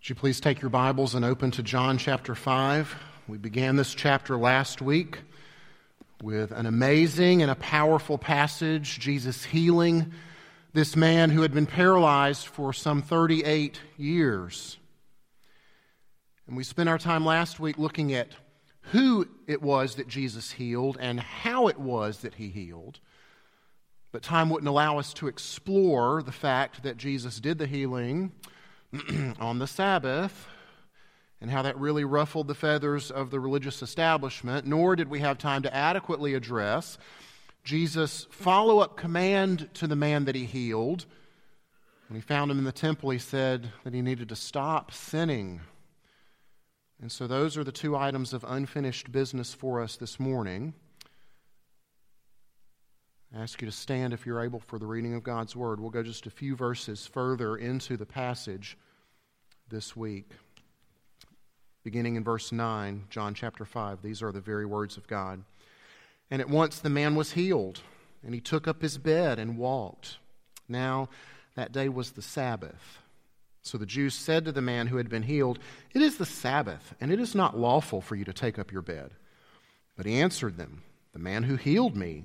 Would you please take your Bibles and open to John chapter 5? We began this chapter last week with an amazing and a powerful passage Jesus healing this man who had been paralyzed for some 38 years. And we spent our time last week looking at who it was that Jesus healed and how it was that he healed. But time wouldn't allow us to explore the fact that Jesus did the healing on the Sabbath and how that really ruffled the feathers of the religious establishment, nor did we have time to adequately address Jesus' follow up command to the man that he healed. When he found him in the temple, he said that he needed to stop sinning. And so, those are the two items of unfinished business for us this morning. I ask you to stand if you're able for the reading of God's Word. We'll go just a few verses further into the passage this week. Beginning in verse 9, John chapter 5, these are the very words of God. And at once the man was healed, and he took up his bed and walked. Now, that day was the Sabbath. So the Jews said to the man who had been healed, It is the Sabbath, and it is not lawful for you to take up your bed. But he answered them, The man who healed me,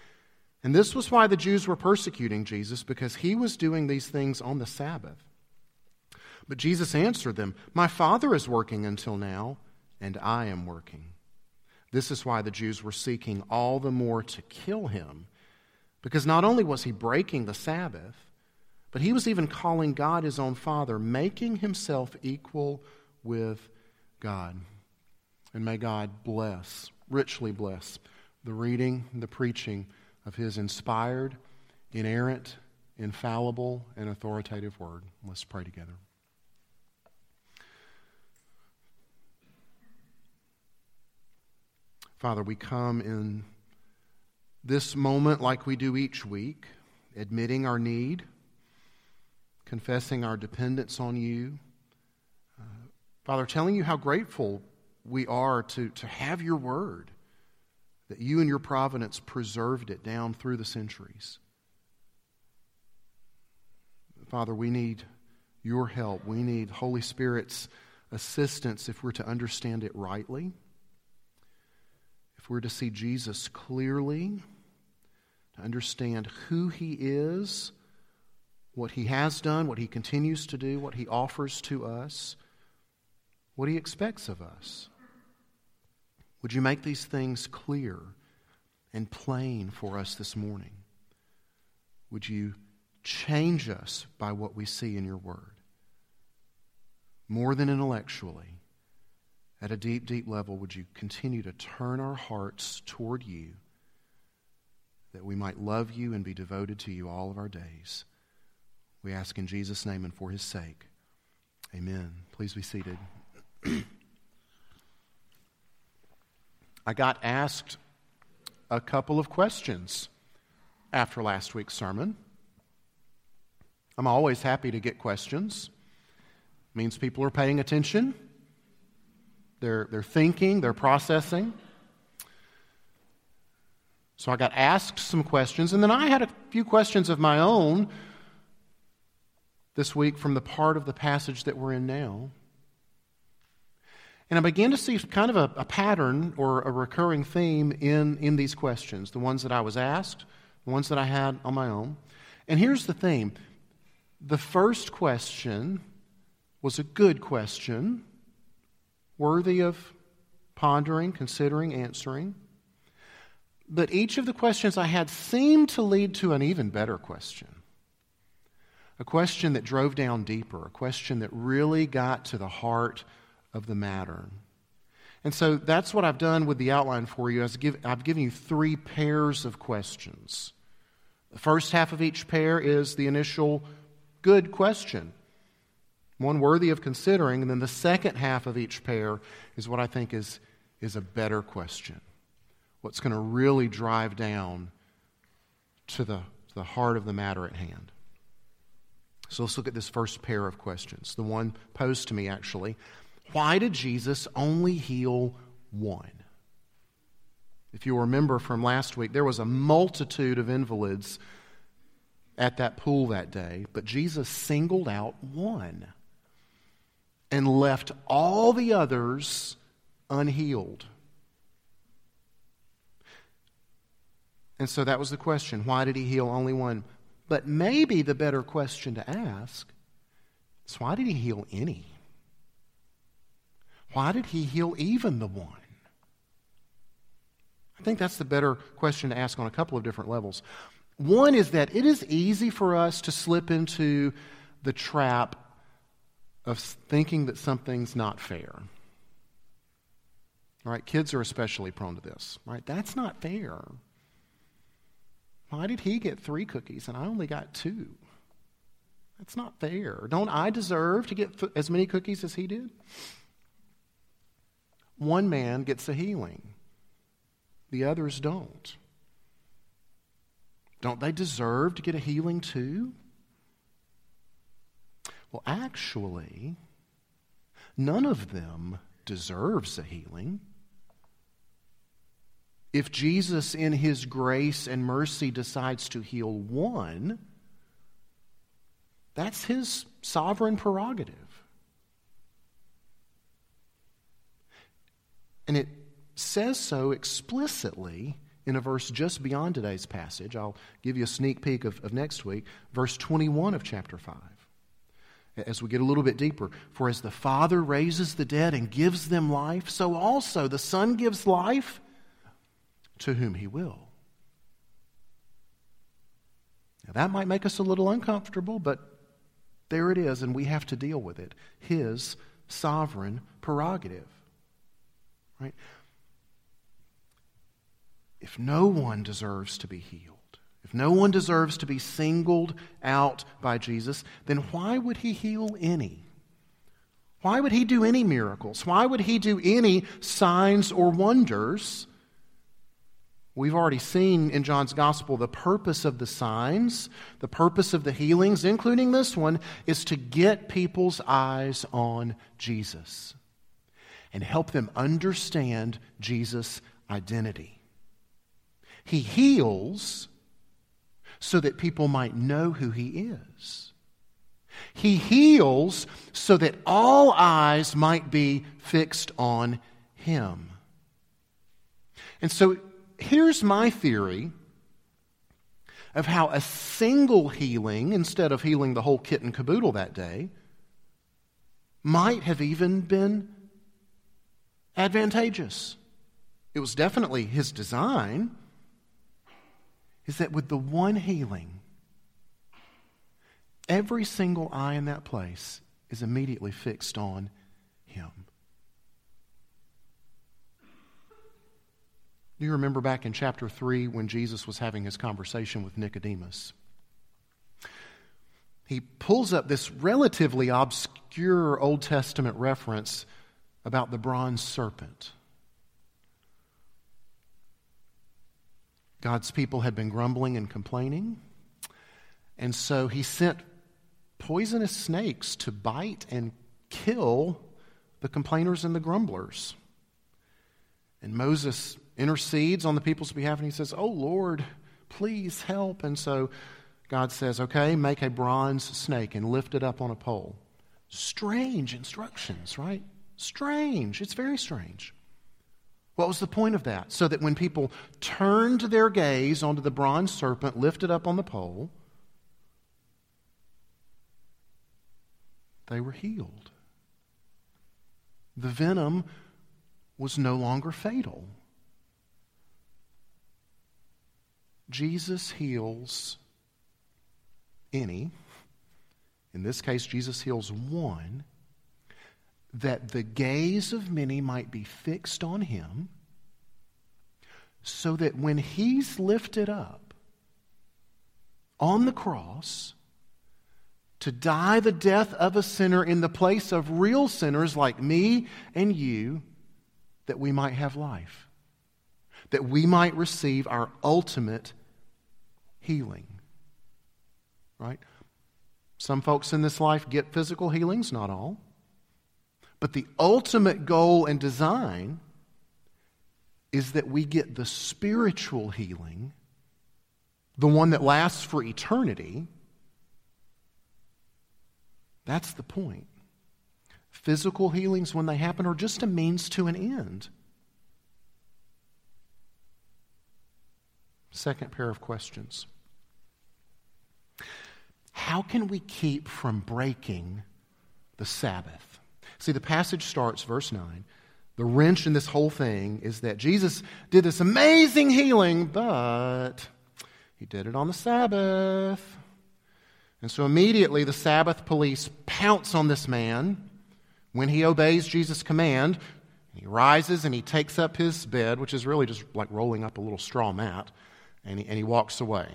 And this was why the Jews were persecuting Jesus, because he was doing these things on the Sabbath. But Jesus answered them, My Father is working until now, and I am working. This is why the Jews were seeking all the more to kill him, because not only was he breaking the Sabbath, but he was even calling God his own Father, making himself equal with God. And may God bless, richly bless, the reading, the preaching, of his inspired, inerrant, infallible, and authoritative word. Let's pray together. Father, we come in this moment like we do each week, admitting our need, confessing our dependence on you. Uh, Father, telling you how grateful we are to, to have your word that you and your providence preserved it down through the centuries. Father, we need your help. We need Holy Spirit's assistance if we're to understand it rightly, if we're to see Jesus clearly, to understand who he is, what he has done, what he continues to do, what he offers to us, what he expects of us. Would you make these things clear and plain for us this morning? Would you change us by what we see in your word? More than intellectually, at a deep, deep level, would you continue to turn our hearts toward you that we might love you and be devoted to you all of our days? We ask in Jesus' name and for his sake. Amen. Please be seated. I got asked a couple of questions after last week's sermon. I'm always happy to get questions. It means people are paying attention. They're, they're thinking, they're processing. So I got asked some questions, and then I had a few questions of my own this week from the part of the passage that we're in now. And I began to see kind of a, a, pattern or a recurring theme in, in these questions, the ones that I was asked, the ones that I had on my own. And here's the theme the first question was a good question, worthy of pondering, considering, answering. But each of the questions I had seemed to lead to an even better question. A question that drove down deeper, a question that really got to the heart of the matter. And so that's what I've done with the outline for you. I've given you three pairs of questions. The first half of each pair is the initial good question, one worthy of considering. And then the second half of each pair is what I think is, is a better question. What's going to really drive down to the, to the heart of the matter at hand. So let's look at this first pair of questions. The one posed to me, actually. Why did Jesus only heal one? If you remember from last week, there was a multitude of invalids at that pool that day, but Jesus singled out one and left all the others unhealed. And so that was the question why did he heal only one? But maybe the better question to ask is why did he heal any? Why did he heal even the one? I think that's the better question to ask on a couple of different levels. One is that it is easy for us to slip into the trap of thinking that something's not fair. All right, kids are especially prone to this. Right? That's not fair. Why did he get three cookies and I only got two? That's not fair. Don't I deserve to get as many cookies as he did? One man gets a healing the others don't. Don't they deserve to get a healing too? Well, actually, none of them deserves a healing. If Jesus, in his grace and mercy, decides to heal one, that's his sovereign prerogative. And it says so explicitly in a verse just beyond today's passage. I'll give you a sneak peek of, of next week, verse 21 of chapter 5. As we get a little bit deeper, for as the Father raises the dead and gives them life, so also the Son gives life to whom he will. Now, that might make us a little uncomfortable, but there it is, and we have to deal with it. His sovereign prerogative. Right? if no one deserves to be healed, if no one deserves to be singled out by Jesus, then why would he heal any? Why would he do any miracles? Why would he do any signs or wonders? We've already seen in John's gospel the purpose of the signs, the purpose of the healings, including this one, is to get people's eyes on Jesus and help them understand Jesus' identity. He heals so that people might know who He is. He heals so that all eyes might be fixed on Him. And so here's my theory of how a single healing, instead of healing the whole kit and caboodle that day, might have even been advantageous. It was definitely his design, is that with the one healing, every single eye in that place is immediately fixed on him. Do you remember back in chapter 3 when Jesus was having his conversation with Nicodemus? He pulls up this relatively obscure Old Testament reference about the bronze serpent. God's people had been grumbling and complaining. And so he sent poisonous snakes to bite and kill the complainers and the grumblers. And Moses intercedes on the people's behalf and he says, Oh Lord, please help. And so God says, Okay, make a bronze snake and lift it up on a pole. Strange instructions, right? Strange. It's very strange. What was the point of that? So that when people turned their gaze onto the bronze serpent lifted up on the pole, they were healed. The venom was no longer fatal. Jesus heals any. In this case, Jesus heals one that the gaze of many might be fixed on him, so that when he's lifted up on the cross to die the death of a sinner in the place of real sinners like me and you, that we might have life, that we might receive our ultimate healing. Right? Some folks in this life get physical healings, not all. But the ultimate goal and design is that we get the spiritual healing, the one that lasts for eternity. That's the point. Physical healings, when they happen, are just a means to an end. Second pair of questions How can we keep from breaking the Sabbath? See, the passage starts, verse 9. The wrench in this whole thing is that Jesus did this amazing healing, but he did it on the Sabbath. And so immediately the Sabbath police pounce on this man when he obeys Jesus' command. He rises and he takes up his bed, which is really just like rolling up a little straw mat, and he, and he walks away.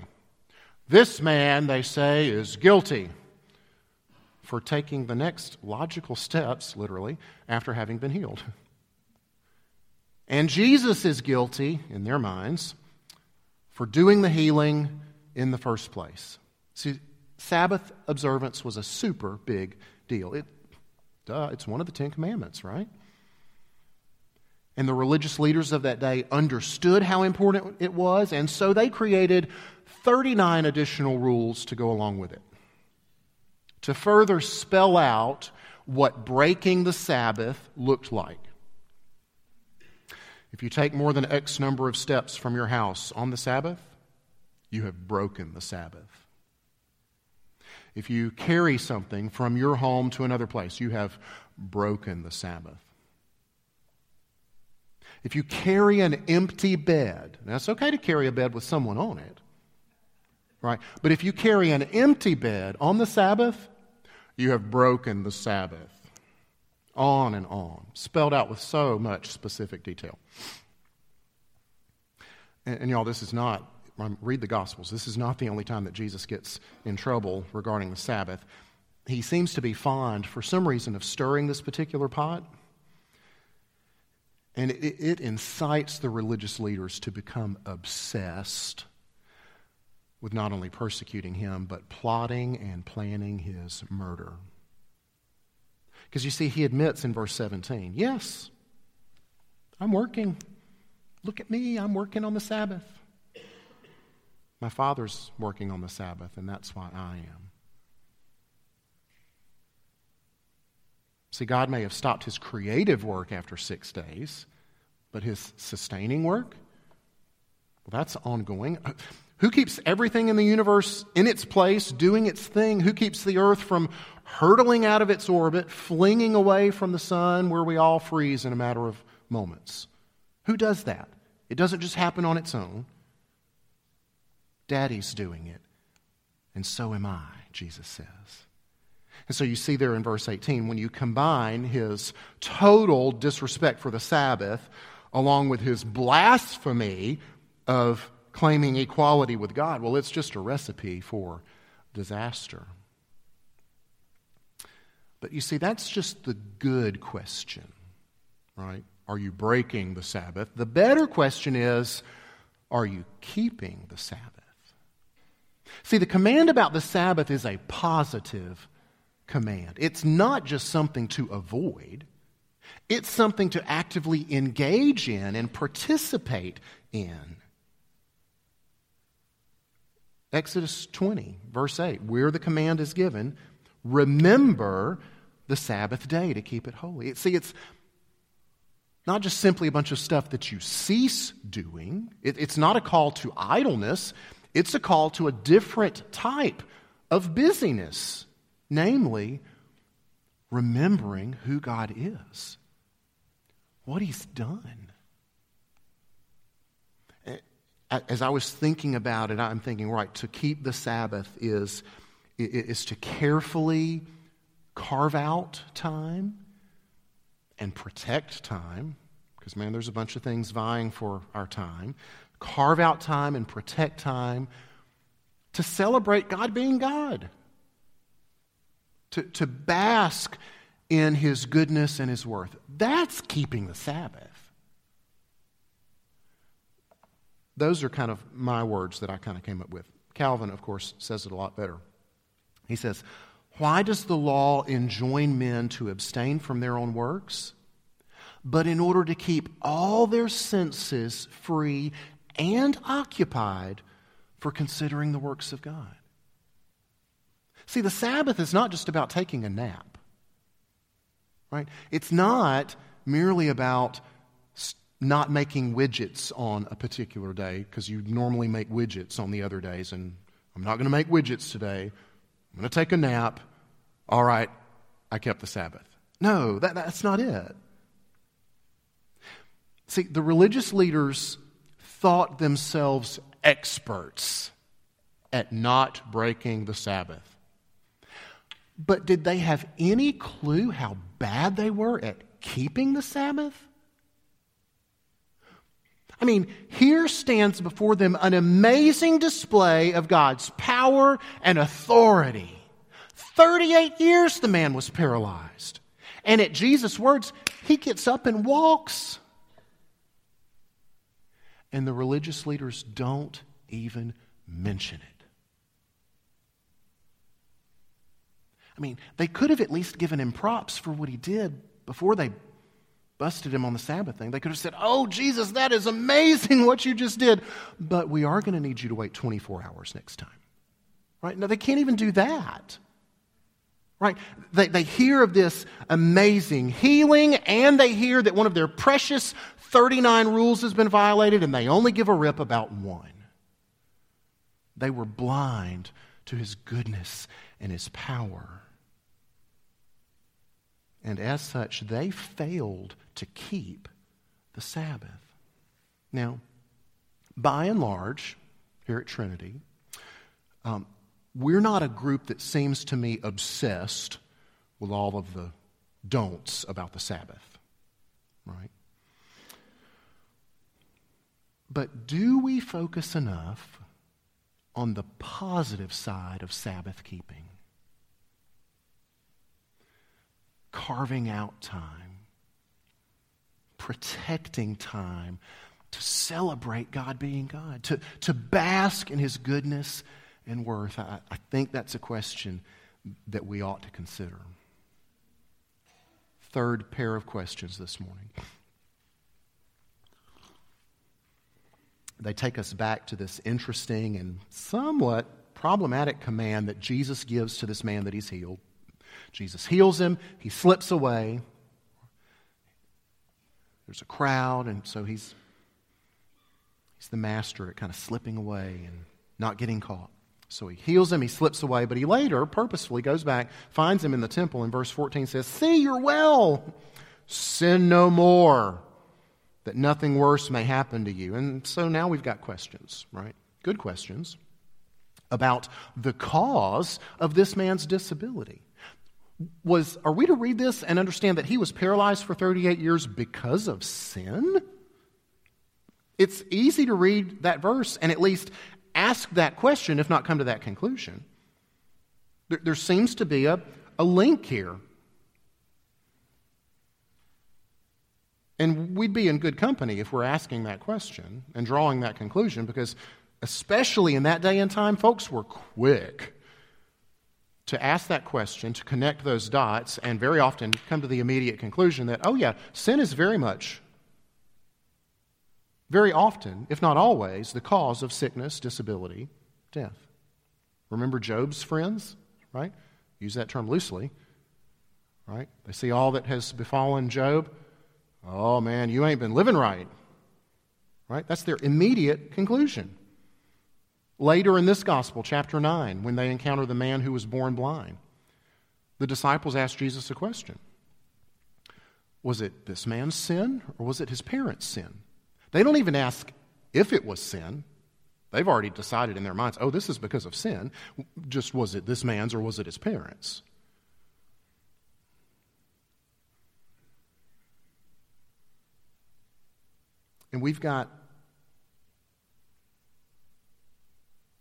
This man, they say, is guilty for taking the next logical steps, literally, after having been healed. And Jesus is guilty, in their minds, for doing the healing in the first place. See, Sabbath observance was a super big deal. It, duh, it's one of the Ten Commandments, right? And the religious leaders of that day understood how important it was, and so they created 39 additional rules to go along with it to further spell out what breaking the Sabbath looked like. If you take more than X number of steps from your house on the Sabbath, you have broken the Sabbath. If you carry something from your home to another place, you have broken the Sabbath. If you carry an empty bed, now it's okay to carry a bed with someone on it, right? But if you carry an empty bed on the Sabbath, you have broken the Sabbath. On and on, spelled out with so much specific detail. And, and y'all, this is not um, read the Gospels. This is not the only time that Jesus gets in trouble regarding the Sabbath. He seems to be fond, for some reason, of stirring this particular pot. And it, it incites the religious leaders to become obsessed with not only persecuting him, but plotting and planning his murder. Because you see, he admits in verse 17, Yes, I'm working. Look at me, I'm working on the Sabbath. My Father's working on the Sabbath, and that's why I am. See, God may have stopped his creative work after six days, but his sustaining work, well, that's ongoing. Who keeps everything in the universe in its place, doing its thing? Who keeps the earth from hurtling out of its orbit, flinging away from the sun where we all freeze in a matter of moments? Who does that? It doesn't just happen on its own. Daddy's doing it, and so am I, Jesus says. And so you see there in verse 18, when you combine his total disrespect for the Sabbath along with his blasphemy of claiming equality with God, well, it's just a recipe for disaster. But you see, that's just the good question, right? Are you breaking the Sabbath? The better question is, are you keeping the Sabbath? See, the command about the Sabbath is a positive command. It's not just something to avoid, it's something to actively engage in and participate in. Exodus 20, verse 8, where the command is given, remember the Sabbath day to keep it holy. See, it's not just simply a bunch of stuff that you cease doing, it, it's not a call to idleness, it's a call to a different type of busyness, namely, remembering who God is, what He's done. As I was thinking about it, I'm thinking, right, to keep the Sabbath is, is to carefully carve out time and protect time, because, man, there's a bunch of things vying for our time carve out time and protect time to celebrate God being God, to, to bask in His goodness and His worth. That's keeping the Sabbath. Those are kind of my words that I kind of came up with. Calvin, of course, says it a lot better. He says, Why does the law enjoin men to abstain from their own works? But in order to keep all their senses free and occupied for considering the works of God. See, the Sabbath is not just about taking a nap, right? It's not merely about not making widgets on a particular day because you normally make widgets on the other days, and I'm not going to make widgets today. I'm going to take a nap. All right, I kept the Sabbath. No, that, that's not it. See, the religious leaders thought themselves experts at not breaking the Sabbath. But did they have any clue how bad they were at keeping the Sabbath? I mean, here stands before them an amazing display of God's power and authority. 38 years the man was paralyzed. And at Jesus' words, he gets up and walks. And the religious leaders don't even mention it. I mean, they could have at least given him props for what he did before they busted him on the Sabbath thing. They could have said, Oh, Jesus, that is amazing what you just did. But we are going to need you to wait 24 hours next time. Right? Now, they can't even do that. Right? They, they hear of this amazing healing, and they hear that one of their precious 39 rules has been violated, and they only give a rip about one. They were blind to his goodness and his power. And as such, they failed to keep the Sabbath. Now, by and large, here at Trinity, um, we're not a group that seems to me obsessed with all of the don'ts about the Sabbath, right? But do we focus enough on the positive side of Sabbath keeping? Carving out time, protecting time to celebrate God being God, to, to bask in His goodness and worth. I, I think that's a question that we ought to consider. Third pair of questions this morning. They take us back to this interesting and somewhat problematic command that Jesus gives to this man that he's healed. Jesus heals him, he slips away. There's a crowd, and so he's, he's the master at kind of slipping away and not getting caught. So he heals him, he slips away, but he later purposefully goes back, finds him in the temple, and verse 14 says, See, you're well. Sin no more, that nothing worse may happen to you. And so now we've got questions, right? Good questions about the cause of this man's disability was are we to read this and understand that he was paralyzed for 38 years because of sin? It's easy to read that verse and at least ask that question, if not come to that conclusion. There, there seems to be a, a link here. And we'd be in good company if we're asking that question and drawing that conclusion because, especially in that day and time, folks were quick to ask that question, to connect those dots, and very often come to the immediate conclusion that, oh, yeah, sin is very much, very often, if not always, the cause of sickness, disability, death. Remember Job's friends, right? Use that term loosely, right? They see all that has befallen Job. Oh, man, you ain't been living right, right? That's their immediate conclusion. Later in this gospel, chapter 9, when they encounter the man who was born blind, the disciples ask Jesus a question Was it this man's sin or was it his parents' sin? They don't even ask if it was sin. They've already decided in their minds, oh, this is because of sin. Just was it this man's or was it his parents'? And we've got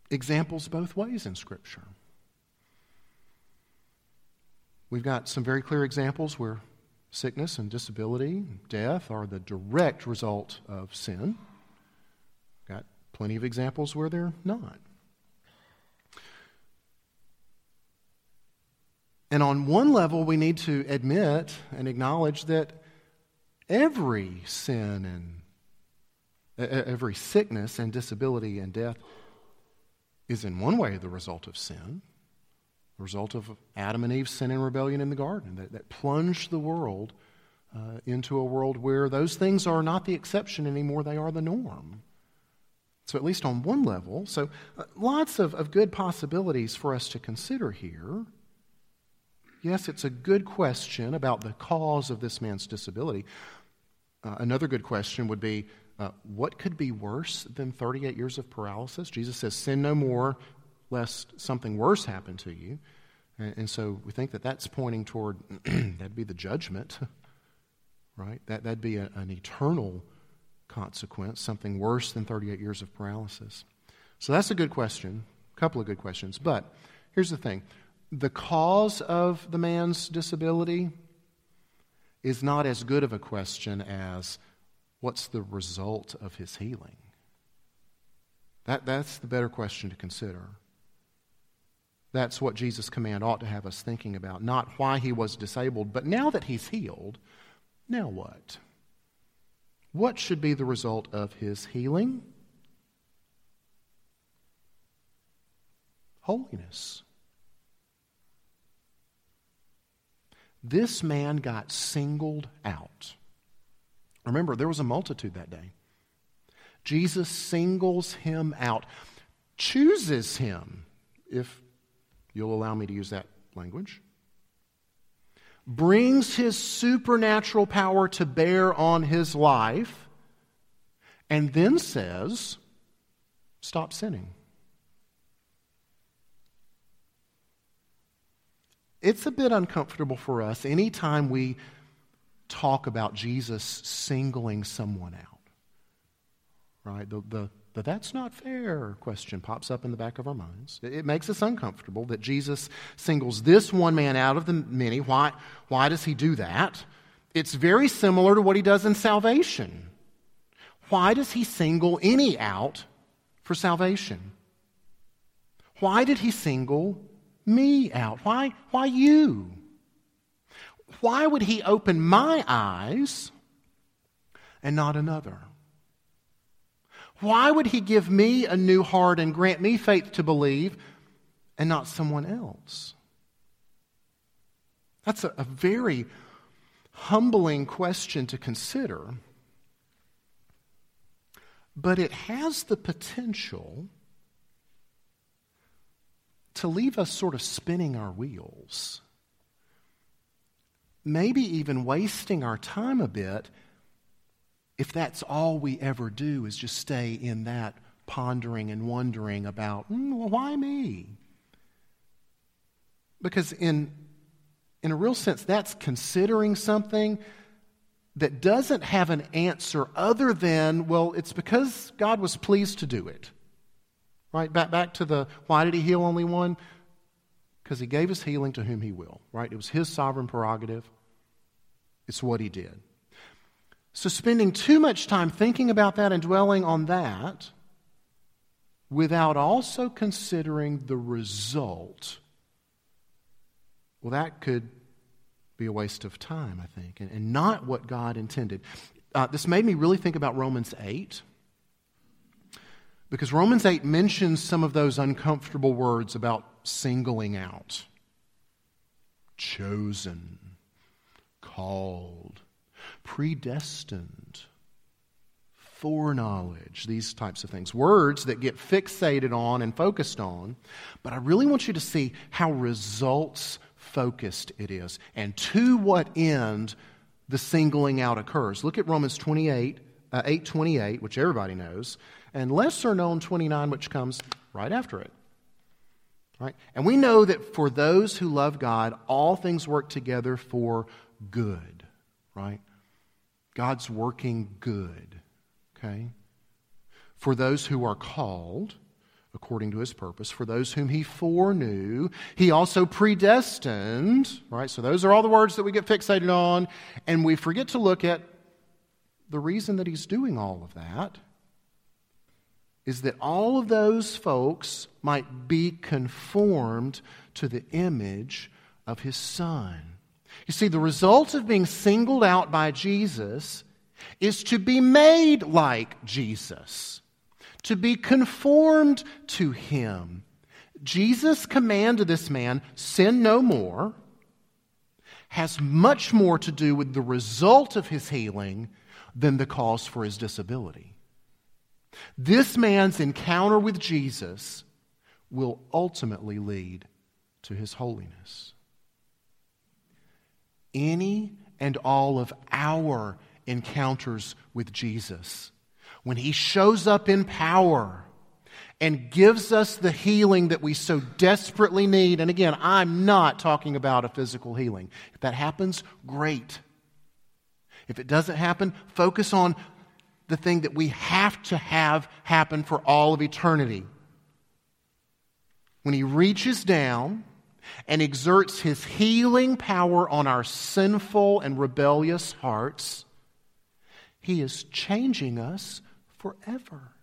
examples both ways in Scripture. We've got some very clear examples where sickness and disability, and death are the direct result of sin. Got plenty of examples where they're not. And on one level, we need to admit and acknowledge that every sin and every sickness and disability and death is in one way the result of sin, the result of Adam and Eve's sin and rebellion in the garden that, that plunged the world uh, into a world where those things are not the exception anymore, they are the norm. So, at least on one level, so uh, lots of, of good possibilities for us to consider here. Yes, it's a good question about the cause of this man's disability. Uh, another good question would be uh, what could be worse than 38 years of paralysis? Jesus says, Sin no more, lest something worse happen to you. And, and so we think that that's pointing toward that'd be the judgment, right? That, that'd be a, an eternal consequence, something worse than 38 years of paralysis. So that's a good question, a couple of good questions. But here's the thing the cause of the man's disability is not as good of a question as what's the result of his healing? That, that's the better question to consider. That's what Jesus' command ought to have us thinking about. Not why he was disabled, but now that he's healed, now what? What should be the result of his healing? Holiness. This man got singled out. Remember, there was a multitude that day. Jesus singles him out, chooses him, if you'll allow me to use that language, brings his supernatural power to bear on his life, and then says, Stop sinning. It's a bit uncomfortable for us anytime we talk about Jesus singling someone out. Right? The, the, the that's not fair question pops up in the back of our minds. It, it makes us uncomfortable that Jesus singles this one man out of the many. Why, why does he do that? It's very similar to what he does in salvation. Why does he single any out for salvation? Why did he single me out? Why, why you? Why would he open my eyes and not another? Why would he give me a new heart and grant me faith to believe and not someone else? That's a, a very humbling question to consider, but it has the potential to leave us sort of spinning our wheels. Maybe even wasting our time a bit if that's all we ever do is just stay in that pondering and wondering about, mm, well, why me? Because, in, in a real sense, that's considering something that doesn't have an answer other than, well, it's because God was pleased to do it. Right? Back, back to the why did he heal only one? Because he gave his healing to whom he will. Right? It was his sovereign prerogative. It's what he did. So, spending too much time thinking about that and dwelling on that without also considering the result, well, that could be a waste of time, I think, and, and not what God intended. Uh, this made me really think about Romans 8. Because Romans 8 mentions some of those uncomfortable words about singling out chosen, called, predestined, foreknowledge, these types of things. Words that get fixated on and focused on. But I really want you to see how results focused it is and to what end the singling out occurs. Look at Romans 28, uh, 828, which everybody knows and lesser known 29, which comes right after it. Right? And we know that for those who love God, all things work together for good. Right? God's working good. Okay? For those who are called according to his purpose, for those whom he foreknew, he also predestined. Right? So those are all the words that we get fixated on, and we forget to look at the reason that he's doing all of that is that all of those folks might be conformed to the image of his son. You see, the result of being singled out by Jesus is to be made like Jesus, to be conformed to him. Jesus' command to this man, sin no more, has much more to do with the result of his healing than the cause for his disability. This man's encounter with Jesus will ultimately lead to his holiness. Any and all of our encounters with Jesus, when he shows up in power and gives us the healing that we so desperately need, and again, I'm not talking about a physical healing. If that happens, great. If it doesn't happen, focus on the thing that we have to have happen for all of eternity. When he reaches down and exerts his healing power on our sinful and rebellious hearts, he is changing us forever.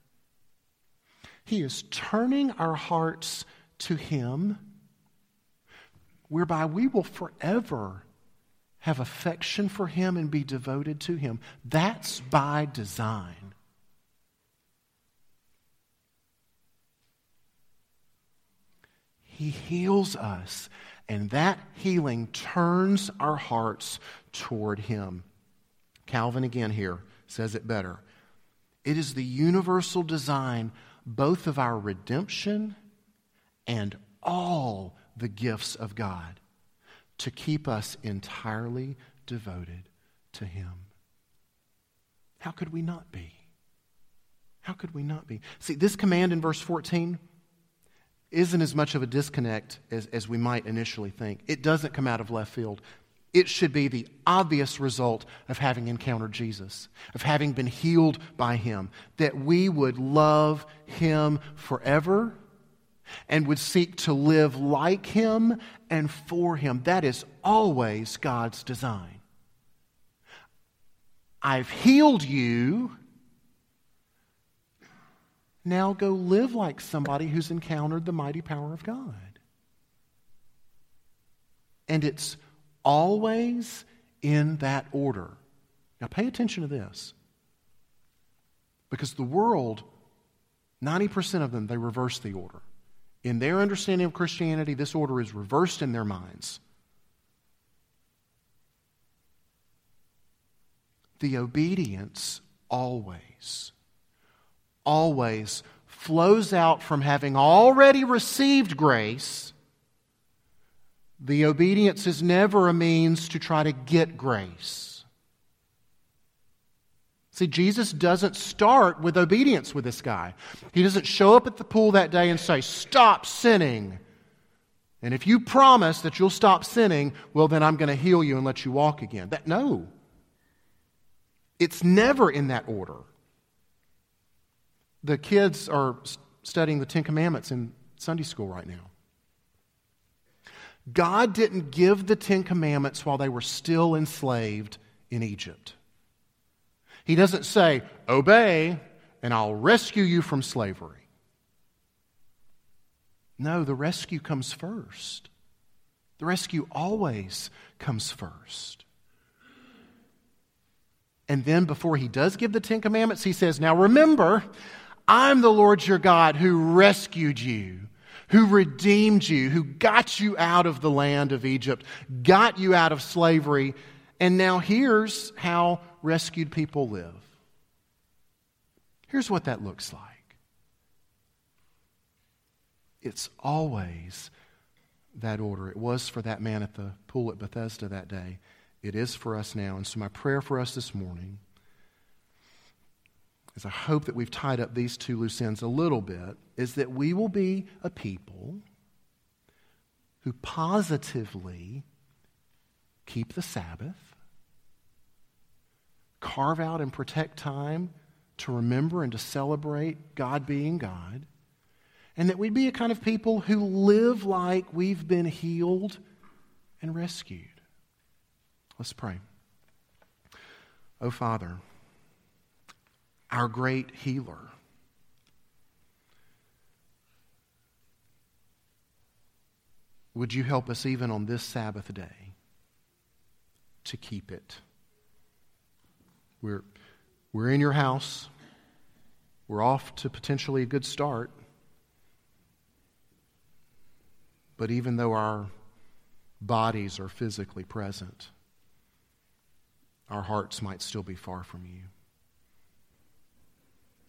He is turning our hearts to him, whereby we will forever have affection for Him and be devoted to Him. That's by design. He heals us, and that healing turns our hearts toward Him. Calvin again here says it better. It is the universal design both of our redemption and all the gifts of God to keep us entirely devoted to Him. How could we not be? How could we not be? See, this command in verse 14 isn't as much of a disconnect as, as we might initially think. It doesn't come out of left field. It should be the obvious result of having encountered Jesus, of having been healed by Him, that we would love Him forever and would seek to live like Him and for Him. That is always God's design. I've healed you. Now go live like somebody who's encountered the mighty power of God. And it's always in that order. Now pay attention to this. Because the world, 90% of them, they reverse the order. In their understanding of Christianity, this order is reversed in their minds. The obedience always, always flows out from having already received grace. The obedience is never a means to try to get grace. See, Jesus doesn't start with obedience with this guy. He doesn't show up at the pool that day and say, Stop sinning. And if you promise that you'll stop sinning, well, then I'm going to heal you and let you walk again. That, no. It's never in that order. The kids are studying the Ten Commandments in Sunday school right now. God didn't give the Ten Commandments while they were still enslaved in Egypt. He doesn't say, Obey, and I'll rescue you from slavery. No, the rescue comes first. The rescue always comes first. And then, before he does give the Ten Commandments, he says, Now remember, I'm the Lord your God who rescued you, who redeemed you, who got you out of the land of Egypt, got you out of slavery. And now here's how rescued people live. Here's what that looks like it's always that order. It was for that man at the pool at Bethesda that day. It is for us now. And so, my prayer for us this morning is I hope that we've tied up these two loose ends a little bit, is that we will be a people who positively keep the Sabbath carve out and protect time to remember and to celebrate God being God. And that we'd be a kind of people who live like we've been healed and rescued. Let's pray. Oh, Father, our great healer. Would you help us even on this Sabbath day to keep it? We're, we're in your house. We're off to potentially a good start. But even though our bodies are physically present, our hearts might still be far from you.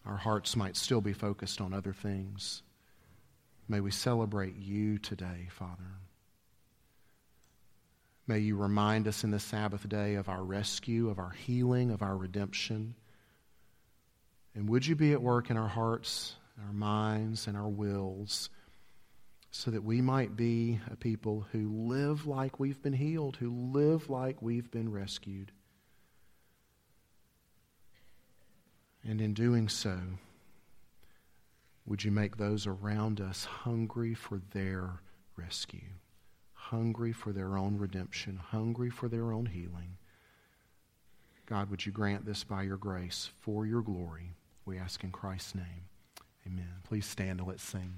Our hearts might still be focused on other things. May we celebrate you today, Father. May you remind us in the Sabbath day of our rescue, of our healing, of our redemption. And would you be at work in our hearts, our minds, and our wills so that we might be a people who live like we've been healed, who live like we've been rescued. And in doing so, would you make those around us hungry for their rescue, hungry for their own redemption, hungry for their own healing? God, would you grant this by your grace for your glory? We ask in Christ's name. Amen. Please stand and let's sing.